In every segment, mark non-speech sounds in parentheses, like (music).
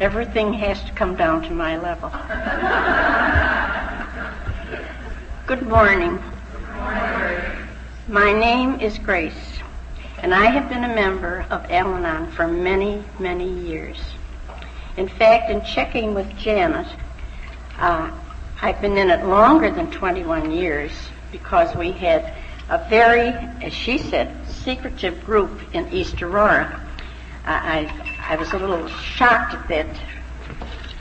Everything has to come down to my level. Good morning. My name is Grace, and I have been a member of Al Anon for many, many years. In fact, in checking with Janet, uh, I've been in it longer than 21 years because we had a very, as she said, secretive group in East Aurora. I, I, I was a little shocked at that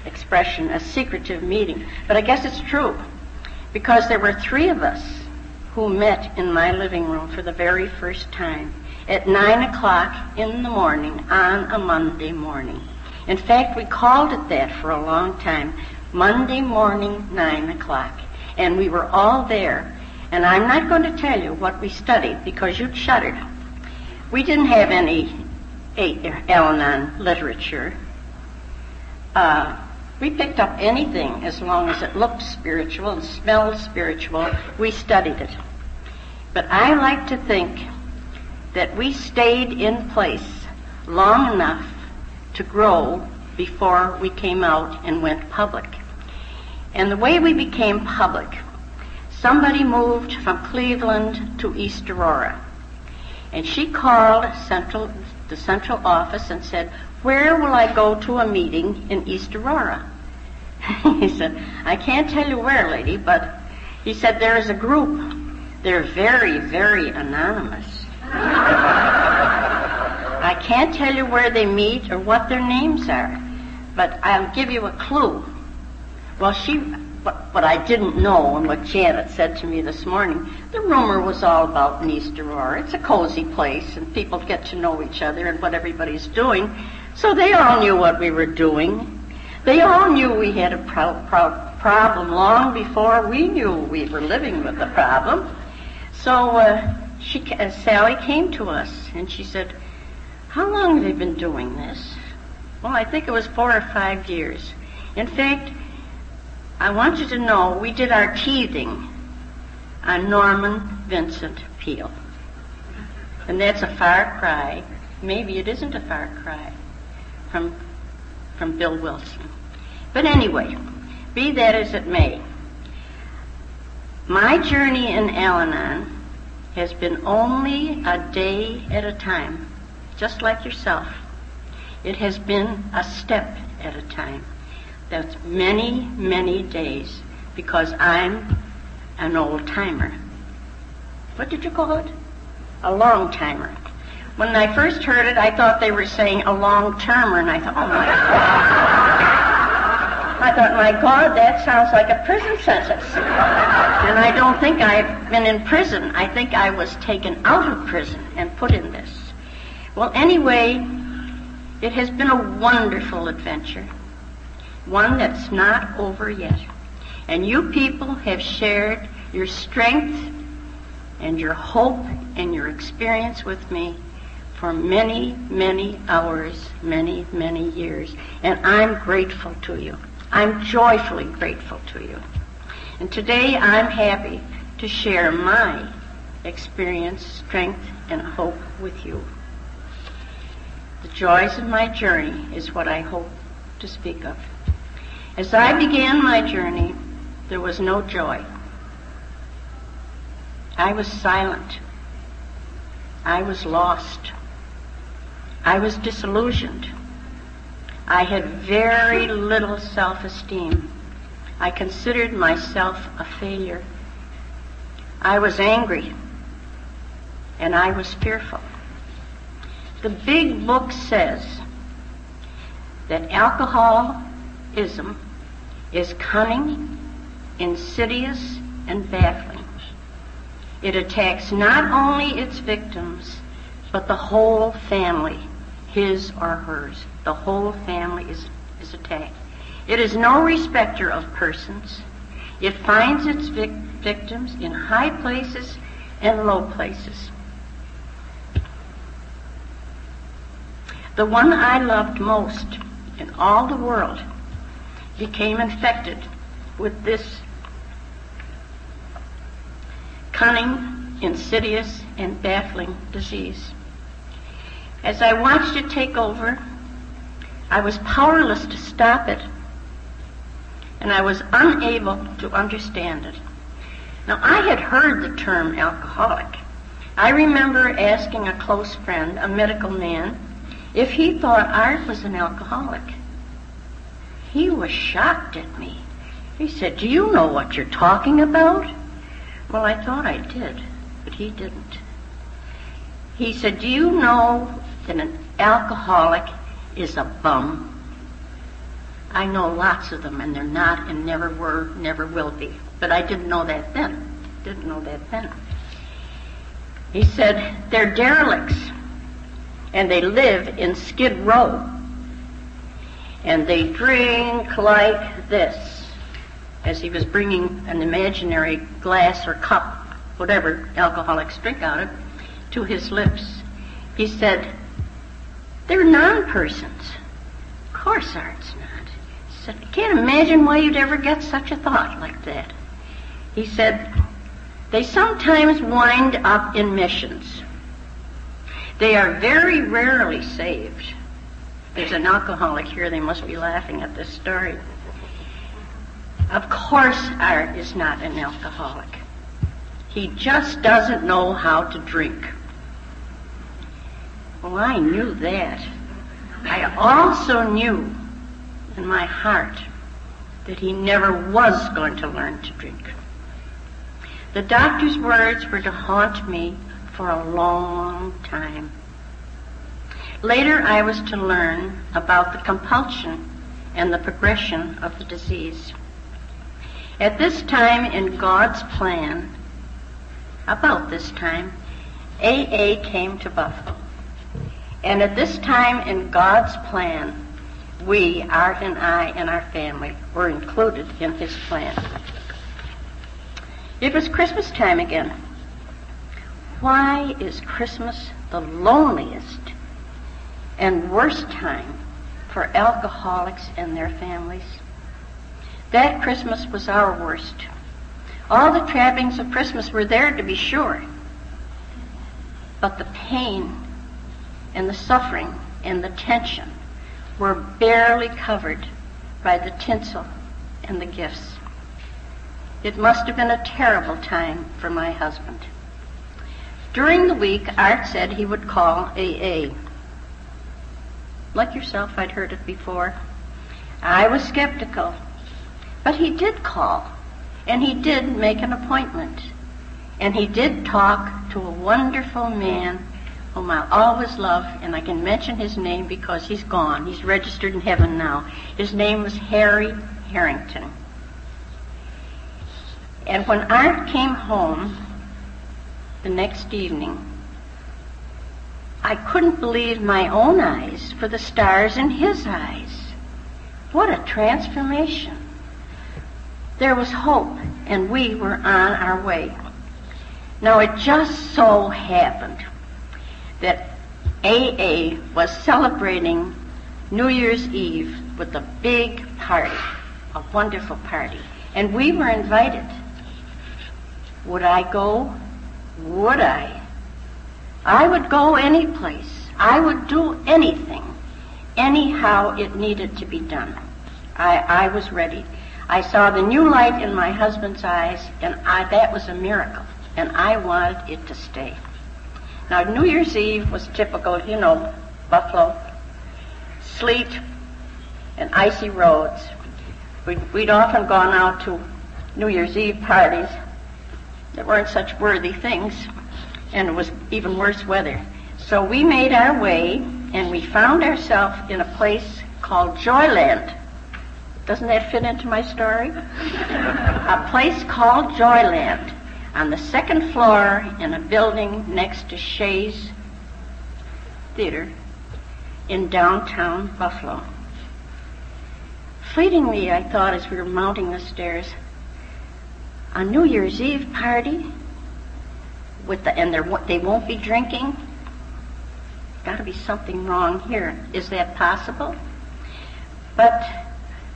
expression, a secretive meeting. But I guess it's true because there were three of us who met in my living room for the very first time at 9 o'clock in the morning on a Monday morning. In fact, we called it that for a long time. Monday morning, 9 o'clock. And we were all there. And I'm not going to tell you what we studied because you'd shudder. We didn't have any Al-Anon literature. Uh, we picked up anything as long as it looked spiritual and smelled spiritual. We studied it. But I like to think that we stayed in place long enough to grow before we came out and went public. And the way we became public, somebody moved from Cleveland to East Aurora. And she called central, the central office and said, where will I go to a meeting in East Aurora? (laughs) he said, I can't tell you where, lady, but he said, there is a group. They're very, very anonymous. (laughs) I can't tell you where they meet or what their names are, but I'll give you a clue. Well, she, what, what I didn't know and what Janet said to me this morning, the rumor was all about East Aurora. It's a cozy place and people get to know each other and what everybody's doing. So they all knew what we were doing. They all knew we had a pro- pro- problem long before we knew we were living with the problem. So uh, she, uh, Sally came to us and she said, "How long have you been doing this?" Well, I think it was four or five years. In fact, I want you to know we did our teething on Norman Vincent Peale, and that's a far cry. Maybe it isn't a far cry from from Bill Wilson. But anyway, be that as it may, my journey in Al Anon has been only a day at a time, just like yourself. It has been a step at a time. That's many, many days because I'm an old timer. What did you call it? A long timer. When I first heard it, I thought they were saying a long termer, and I thought, oh my God. I thought, my God, that sounds like a prison sentence. and I don't think I've been in prison. I think I was taken out of prison and put in this. Well, anyway, it has been a wonderful adventure. One that's not over yet. And you people have shared your strength and your hope and your experience with me for many, many hours, many, many years. And I'm grateful to you. I'm joyfully grateful to you. And today I'm happy to share my experience, strength, and hope with you. The joys of my journey is what I hope to speak of. As I began my journey, there was no joy. I was silent. I was lost. I was disillusioned. I had very little self-esteem. I considered myself a failure. I was angry and I was fearful. The big book says that alcoholism is cunning, insidious, and baffling. It attacks not only its victims, but the whole family, his or hers the whole family is, is attacked. It is no respecter of persons. It finds its vic- victims in high places and low places. The one I loved most in all the world became infected with this cunning, insidious, and baffling disease. As I watched it take over, I was powerless to stop it, and I was unable to understand it. Now, I had heard the term alcoholic. I remember asking a close friend, a medical man, if he thought Art was an alcoholic. He was shocked at me. He said, Do you know what you're talking about? Well, I thought I did, but he didn't. He said, Do you know that an alcoholic is a bum? I know lots of them, and they're not and never were, never will be. But I didn't know that then. Didn't know that then. He said, they're derelicts, and they live in Skid Row. And they drink like this, as he was bringing an imaginary glass or cup, whatever alcoholics drink out of, to his lips. He said, they're non-persons. Of course Art's not. He said, I can't imagine why you'd ever get such a thought like that. He said, they sometimes wind up in missions. They are very rarely saved. There's an alcoholic here. They must be laughing at this story. Of course, Art is not an alcoholic. He just doesn't know how to drink. Well, I knew that. I also knew in my heart that he never was going to learn to drink. The doctor's words were to haunt me for a long time. Later, I was to learn about the compulsion and the progression of the disease. At this time in God's plan, about this time, AA came to Buffalo. And at this time in God's plan, we, Art and I, and our family were included in his plan. It was Christmas time again. Why is Christmas the loneliest and worst time for alcoholics and their families? That Christmas was our worst. All the trappings of Christmas were there to be sure. But the pain and the suffering and the tension were barely covered by the tinsel and the gifts. It must have been a terrible time for my husband. During the week, Art said he would call AA. Like yourself, I'd heard it before. I was skeptical, but he did call, and he did make an appointment, and he did talk to a wonderful man whom I'll always love, and I can mention his name because he's gone. He's registered in heaven now. His name was Harry Harrington. And when Art came home the next evening, I couldn't believe my own eyes for the stars in his eyes. What a transformation. There was hope, and we were on our way. Now, it just so happened that AA was celebrating New Year's Eve with a big party, a wonderful party. And we were invited. Would I go? Would I? I would go any place. I would do anything, anyhow it needed to be done. I, I was ready. I saw the new light in my husband's eyes, and I, that was a miracle, and I wanted it to stay. Now, New Year's Eve was typical, you know, Buffalo, sleet and icy roads. We'd, we'd often gone out to New Year's Eve parties that weren't such worthy things, and it was even worse weather. So we made our way, and we found ourselves in a place called Joyland. Doesn't that fit into my story? (laughs) a place called Joyland on the second floor in a building next to Shea's Theater in downtown Buffalo. Fleetingly, I thought as we were mounting the stairs, a New Year's Eve party with the, and they won't be drinking. Got to be something wrong here. Is that possible? But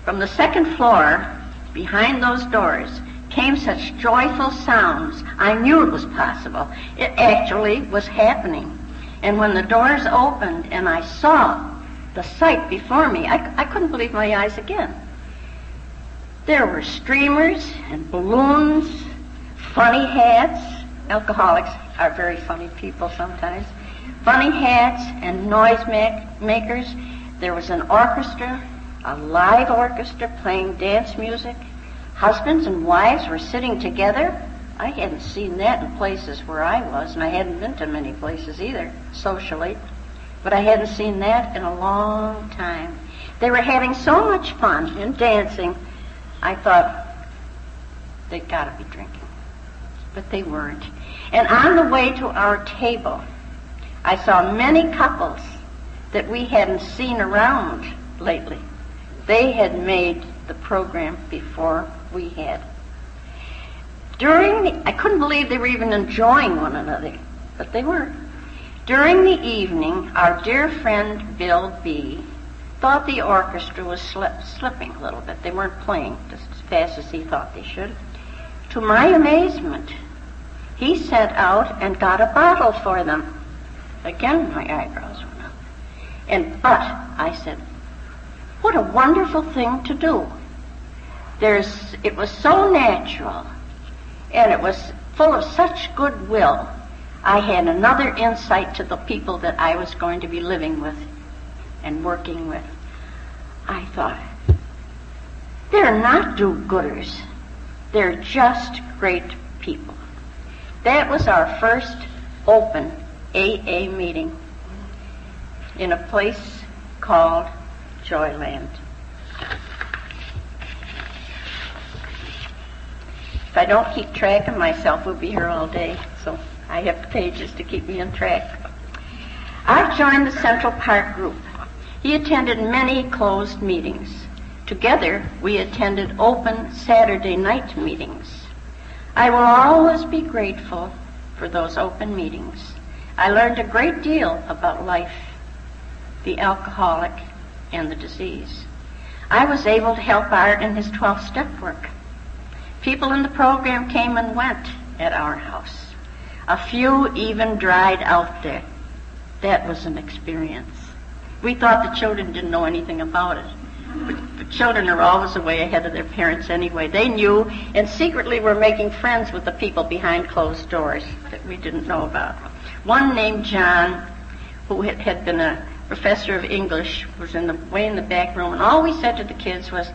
from the second floor, behind those doors, came such joyful sounds. I knew it was possible. It actually was happening. And when the doors opened and I saw the sight before me, I, I couldn't believe my eyes again. There were streamers and balloons, funny hats. Alcoholics are very funny people sometimes. Funny hats and noise makers. There was an orchestra, a live orchestra playing dance music. Husbands and wives were sitting together. I hadn't seen that in places where I was, and I hadn't been to many places either, socially. But I hadn't seen that in a long time. They were having so much fun and dancing, I thought, they'd got to be drinking. But they weren't. And on the way to our table, I saw many couples that we hadn't seen around lately. They had made the program before we had. During the, I couldn't believe they were even enjoying one another, but they were. During the evening, our dear friend Bill B. thought the orchestra was slip, slipping a little bit. They weren't playing just as fast as he thought they should. To my amazement, he sent out and got a bottle for them. Again, my eyebrows went up. And, but, I said, what a wonderful thing to do. There's, it was so natural, and it was full of such goodwill. I had another insight to the people that I was going to be living with and working with. I thought, they're not do-gooders. They're just great people. That was our first open AA meeting in a place called Joyland. If I don't keep track of myself, we'll be here all day. So I have pages to keep me on track. I joined the Central Park group. He attended many closed meetings. Together, we attended open Saturday night meetings. I will always be grateful for those open meetings. I learned a great deal about life, the alcoholic, and the disease. I was able to help Art in his 12 step work. People in the program came and went at our house. A few even dried out there. That was an experience. We thought the children didn't know anything about it. But the children are always a way ahead of their parents anyway. They knew and secretly were making friends with the people behind closed doors that we didn't know about. One named John, who had, had been a professor of English, was in the way in the back room, and all we said to the kids was,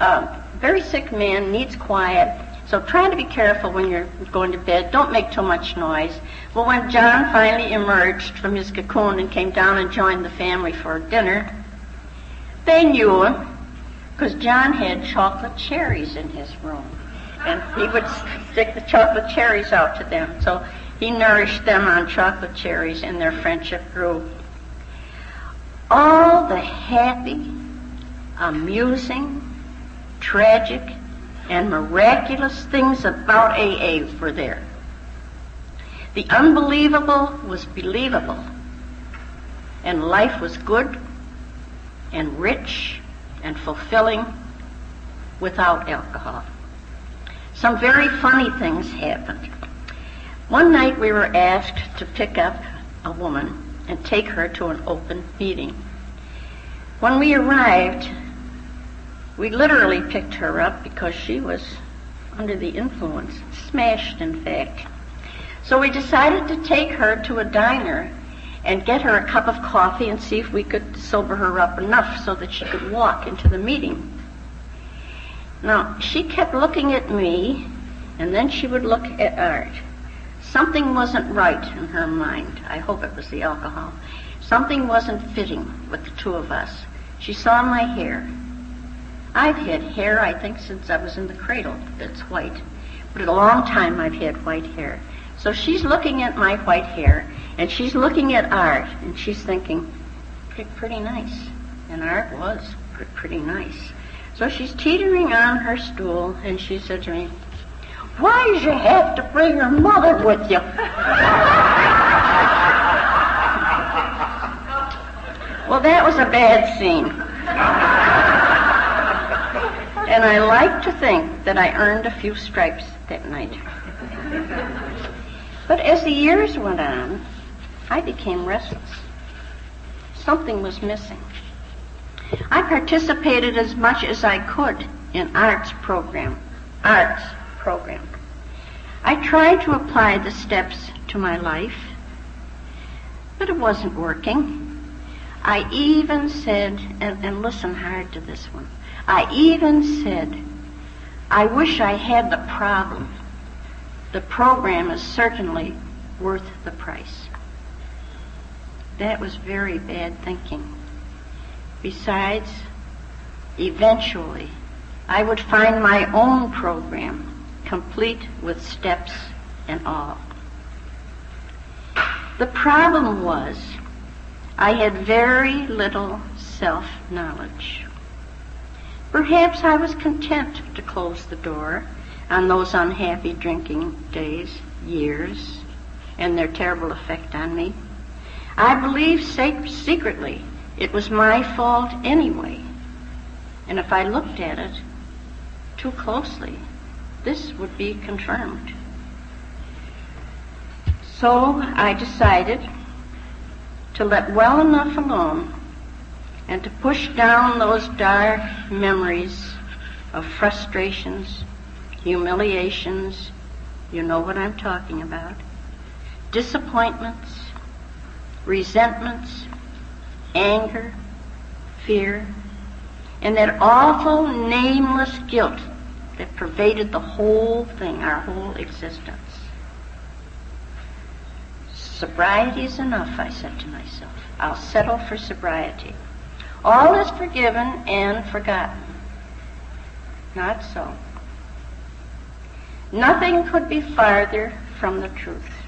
uh, "Very sick man needs quiet." So try to be careful when you're going to bed. Don't make too much noise. Well, when John finally emerged from his cocoon and came down and joined the family for dinner, they knew him because John had chocolate cherries in his room. And he would stick the chocolate cherries out to them. So he nourished them on chocolate cherries, and their friendship grew. All the happy, amusing, tragic, and miraculous things about AA were there. The unbelievable was believable, and life was good and rich and fulfilling without alcohol. Some very funny things happened. One night we were asked to pick up a woman and take her to an open meeting. When we arrived, we literally picked her up because she was under the influence, smashed in fact. So we decided to take her to a diner and get her a cup of coffee and see if we could sober her up enough so that she could walk into the meeting. Now, she kept looking at me, and then she would look at Art. Something wasn't right in her mind. I hope it was the alcohol. Something wasn't fitting with the two of us. She saw my hair. I've had hair, I think, since I was in the cradle that's white. But a long time I've had white hair. So she's looking at my white hair, and she's looking at Art, and she's thinking, pretty, pretty nice. And Art was pretty nice. So she's teetering on her stool, and she said to me, Why'd you have to bring your mother with you? (laughs) well, that was a bad scene. and I like to think that I earned a few stripes that night. But as the years went on, I became restless. Something was missing. I participated as much as I could in Art's program, Art's program. I tried to apply the steps to my life, but it wasn't working. I even said, and, and listen hard to this one, I even said, I wish I had the problem. The program is certainly worth the price. That was very bad thinking. Besides, eventually, I would find my own program, complete with steps and all. The problem was I had very little self-knowledge. Perhaps I was content to close the door on those unhappy drinking days, years, and their terrible effect on me. I believed secretly it was my fault anyway. And if I looked at it too closely, this would be confirmed. So I decided to let well enough alone and to push down those dark memories of frustrations, humiliations, you know what I'm talking about, disappointments, resentments, anger, fear, and that awful nameless guilt that pervaded the whole thing, our whole existence. Sobriety is enough, I said to myself. I'll settle for sobriety. All is forgiven and forgotten. Not so. Nothing could be farther from the truth.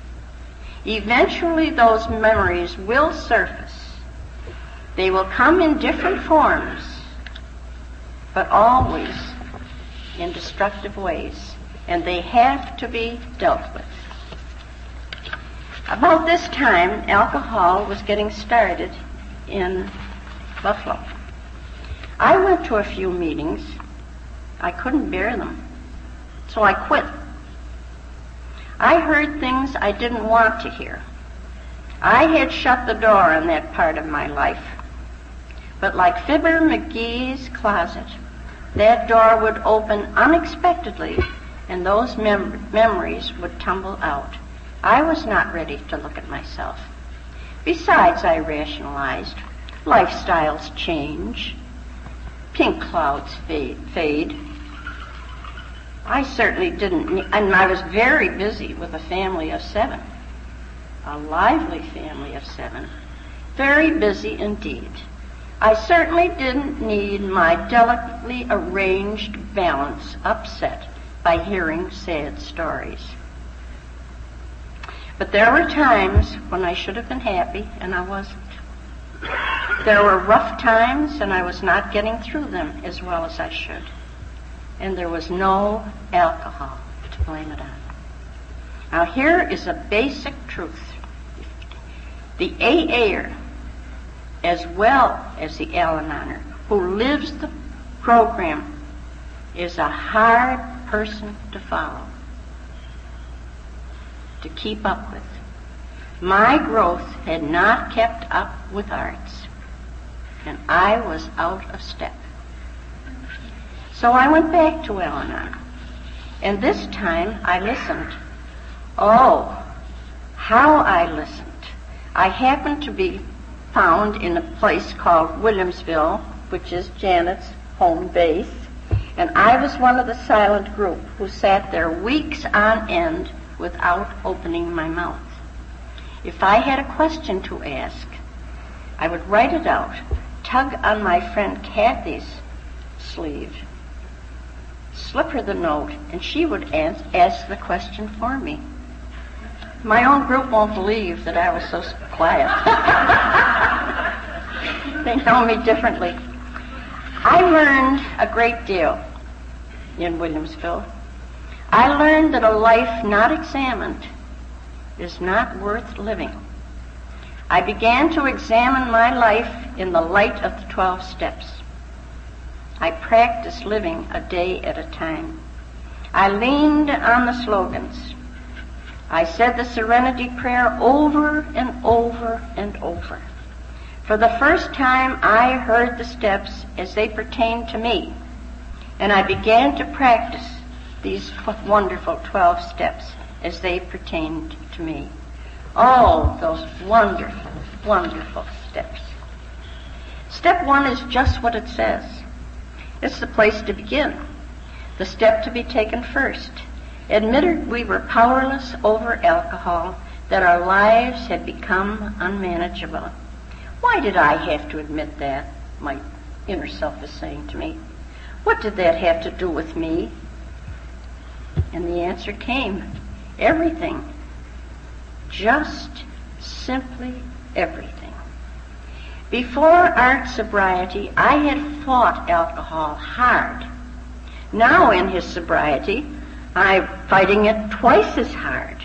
Eventually those memories will surface. They will come in different forms, but always in destructive ways, and they have to be dealt with. About this time, alcohol was getting started in Buffalo. I went to a few meetings. I couldn't bear them. So I quit. I heard things I didn't want to hear. I had shut the door on that part of my life. But like Fibber McGee's closet, that door would open unexpectedly and those mem- memories would tumble out. I was not ready to look at myself. Besides, I rationalized, lifestyles change, pink clouds fade, fade. I certainly didn't, and I was very busy with a family of seven, a lively family of seven, very busy indeed. I certainly didn't need my delicately arranged balance upset by hearing sad stories. But there were times when I should have been happy and I wasn't. There were rough times and I was not getting through them as well as I should. And there was no alcohol to blame it on. Now here is a basic truth. The AAer as well as the Al-Anoner, who lives the program, is a hard person to follow, to keep up with. My growth had not kept up with Art's, and I was out of step. So I went back to Al-Anon, and this time I listened. Oh, how I listened. I happened to be found in a place called Williamsville, which is Janet's home base. And I was one of the silent group who sat there weeks on end without opening my mouth. If I had a question to ask, I would write it out, tug on my friend Kathy's sleeve, slip her the note, and she would ask the question for me. My own group won't believe that I was so quiet. (laughs) they know me differently. I learned a great deal in Williamsville. I learned that a life not examined is not worth living. I began to examine my life in the light of the 12 steps. I practiced living a day at a time. I leaned on the slogans I said the serenity prayer over and over and over. For the first time, I heard the steps as they pertained to me, and I began to practice these wonderful 12 steps as they pertained to me. Oh, those wonderful, wonderful steps. Step one is just what it says. It's the place to begin, the step to be taken first. Admitted we were powerless over alcohol, that our lives had become unmanageable. Why did I have to admit that? My inner self is saying to me. What did that have to do with me? And the answer came everything. Just simply everything. Before art sobriety, I had fought alcohol hard. Now in his sobriety, I'm fighting it twice as hard.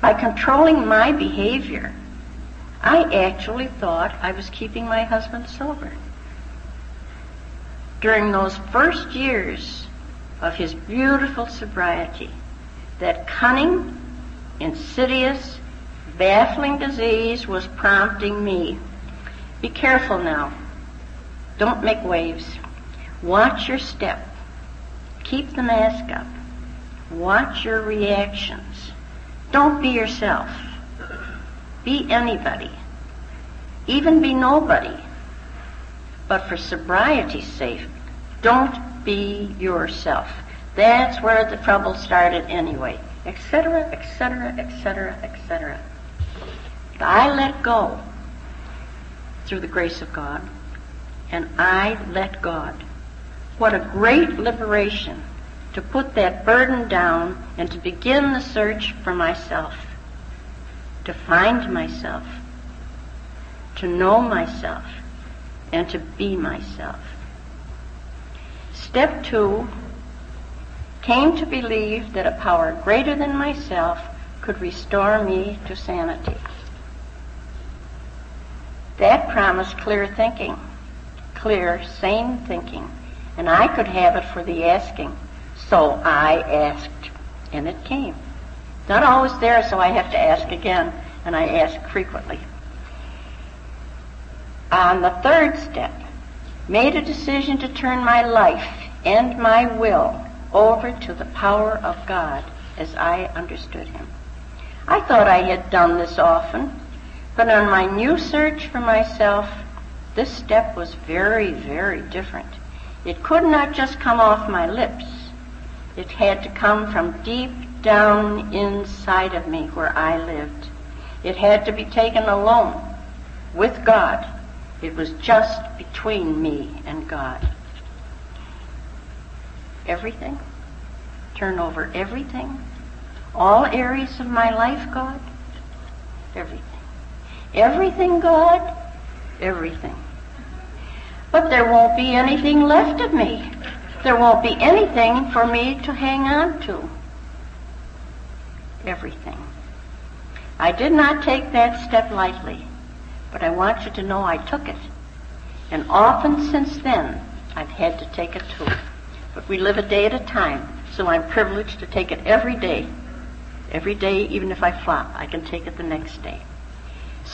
By controlling my behavior, I actually thought I was keeping my husband sober. During those first years of his beautiful sobriety, that cunning, insidious, baffling disease was prompting me. Be careful now. Don't make waves. Watch your step. Keep the mask up. Watch your reactions. Don't be yourself. Be anybody. Even be nobody. But for sobriety's sake, don't be yourself. That's where the trouble started anyway. Etc., etc., etc., etc. I let go through the grace of God, and I let God. What a great liberation to put that burden down and to begin the search for myself, to find myself, to know myself, and to be myself. Step two came to believe that a power greater than myself could restore me to sanity. That promised clear thinking, clear, sane thinking, and I could have it for the asking. So I asked, and it came. Not always there, so I have to ask again, and I ask frequently. On the third step, made a decision to turn my life and my will over to the power of God as I understood Him. I thought I had done this often, but on my new search for myself, this step was very, very different. It could not just come off my lips. It had to come from deep down inside of me where I lived. It had to be taken alone with God. It was just between me and God. Everything? Turn over everything? All areas of my life, God? Everything. Everything, God? Everything. But there won't be anything left of me. There won't be anything for me to hang on to. Everything. I did not take that step lightly, but I want you to know I took it. And often since then, I've had to take it too. But we live a day at a time, so I'm privileged to take it every day. Every day, even if I flop, I can take it the next day.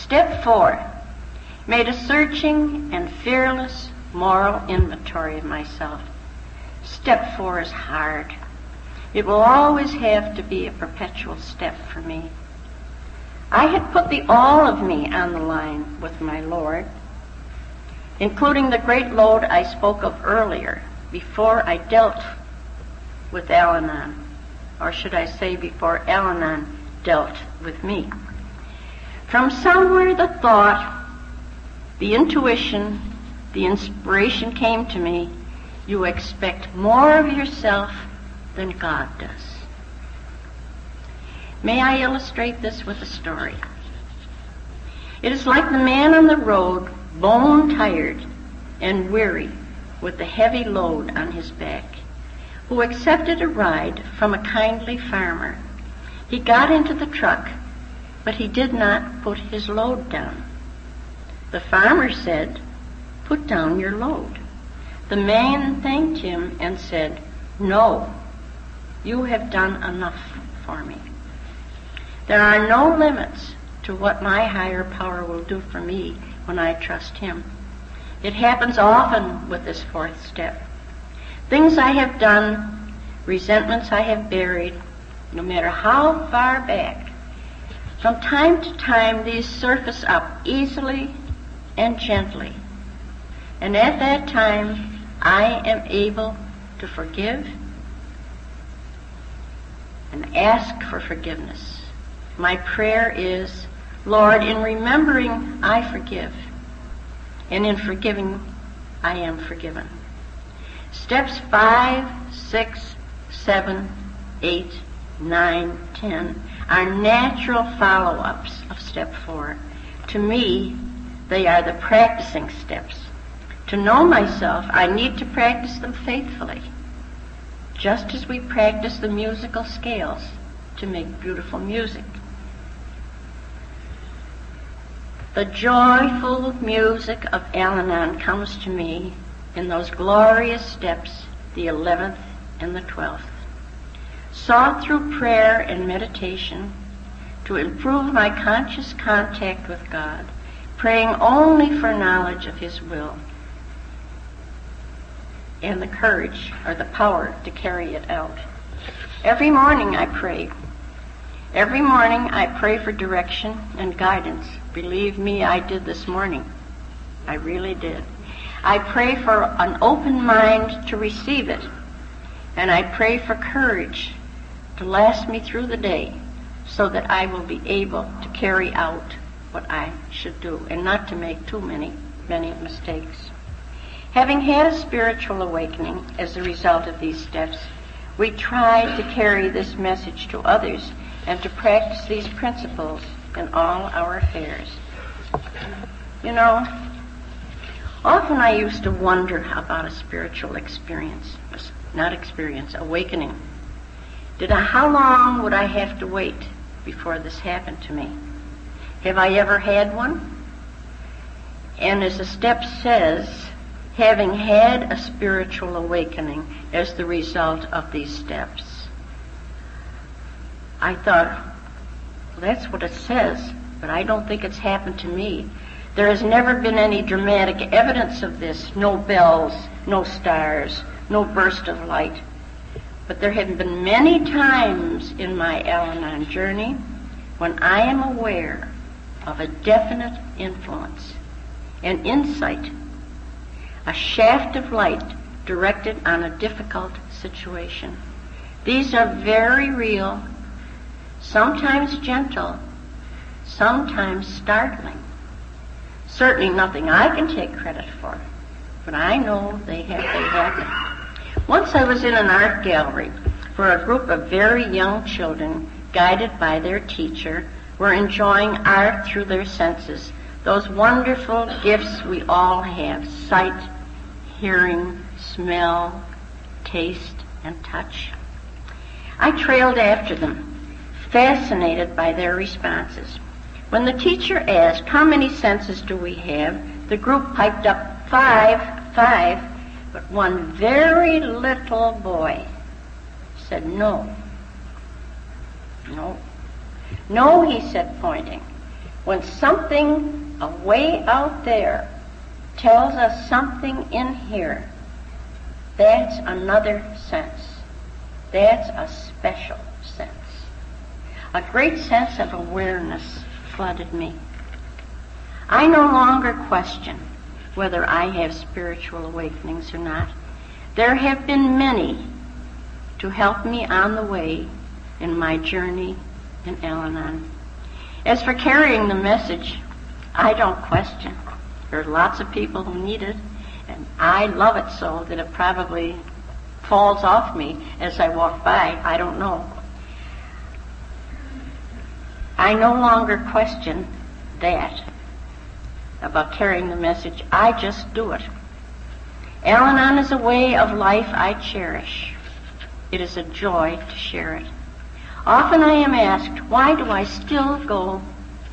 Step four, made a searching and fearless moral inventory of myself. Step four is hard. It will always have to be a perpetual step for me. I had put the all of me on the line with my Lord, including the great load I spoke of earlier before I dealt with Al Anon, or should I say before Al Anon dealt with me. From somewhere the thought, the intuition, the inspiration came to me, you expect more of yourself than God does. May I illustrate this with a story? It is like the man on the road, bone tired and weary with the heavy load on his back, who accepted a ride from a kindly farmer. He got into the truck but he did not put his load down. The farmer said, Put down your load. The man thanked him and said, No, you have done enough for me. There are no limits to what my higher power will do for me when I trust Him. It happens often with this fourth step. Things I have done, resentments I have buried, no matter how far back, from time to time these surface up easily and gently. And at that time, I am able to forgive and ask for forgiveness. My prayer is, Lord, in remembering, I forgive. And in forgiving, I am forgiven. Steps 5, 6, 7, 8, 9, 10 are natural follow-ups of step 4. To me, they are the practicing steps. To know myself, I need to practice them faithfully, just as we practice the musical scales to make beautiful music. The joyful music of Al-Anon comes to me in those glorious steps, the 11th and the 12th. Sought through prayer and meditation to improve my conscious contact with God, praying only for knowledge of His will and the courage or the power to carry it out. Every morning I pray. Every morning I pray for direction and guidance. Believe me, I did this morning. I really did. I pray for an open mind to receive it. And I pray for courage to last me through the day so that I will be able to carry out what I should do and not to make too many, many mistakes. Having had a spiritual awakening as a result of these steps, we tried to carry this message to others and to practice these principles in all our affairs. You know, often I used to wonder about a spiritual experience, not experience, awakening. Did I, how long would I have to wait before this happened to me? Have I ever had one? And as the step says, having had a spiritual awakening as the result of these steps. I thought, well, that's what it says, but I don't think it's happened to me. There has never been any dramatic evidence of this. No bells, no stars, no burst of light. But there have been many times in my Al-Anon journey when I am aware of a definite influence, an insight a shaft of light directed on a difficult situation. These are very real, sometimes gentle, sometimes startling. Certainly nothing I can take credit for, but I know they have they happen. Once I was in an art gallery where a group of very young children, guided by their teacher, were enjoying art through their senses, those wonderful gifts we all have, sight, hearing, smell, taste, and touch. I trailed after them, fascinated by their responses. When the teacher asked, how many senses do we have, the group piped up, five, five, but one very little boy said, no. No. No, he said, pointing. When something away out there tells us something in here. That's another sense. That's a special sense. A great sense of awareness flooded me. I no longer question whether I have spiritual awakenings or not. There have been many to help me on the way in my journey in Al-Anon. As for carrying the message, I don't question. There are lots of people who need it, and I love it so that it probably falls off me as I walk by. I don't know. I no longer question that about carrying the message. I just do it. Al-Anon is a way of life I cherish. It is a joy to share it. Often I am asked, why do I still go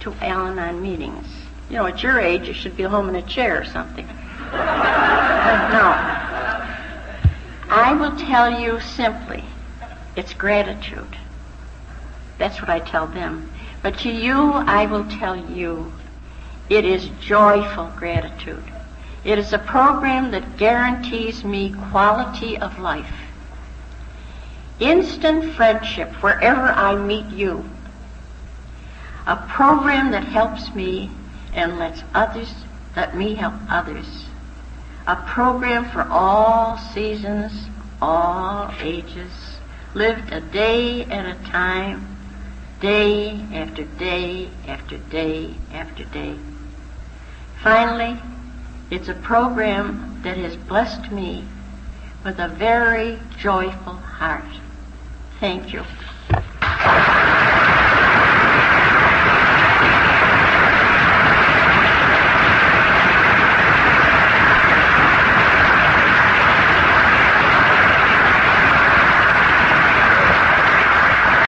to Al-Anon meetings? You know, at your age, you should be home in a chair or something. no. I will tell you simply, it's gratitude. That's what I tell them. But to you, I will tell you, It is joyful gratitude. It is a program that guarantees me quality of life. Instant friendship wherever I meet you. A program that helps me and lets others, let me help others. A program for all seasons, all ages, lived a day at a time, day after day after day after day. Finally, it's a program that has blessed me with a very joyful heart. Thank you.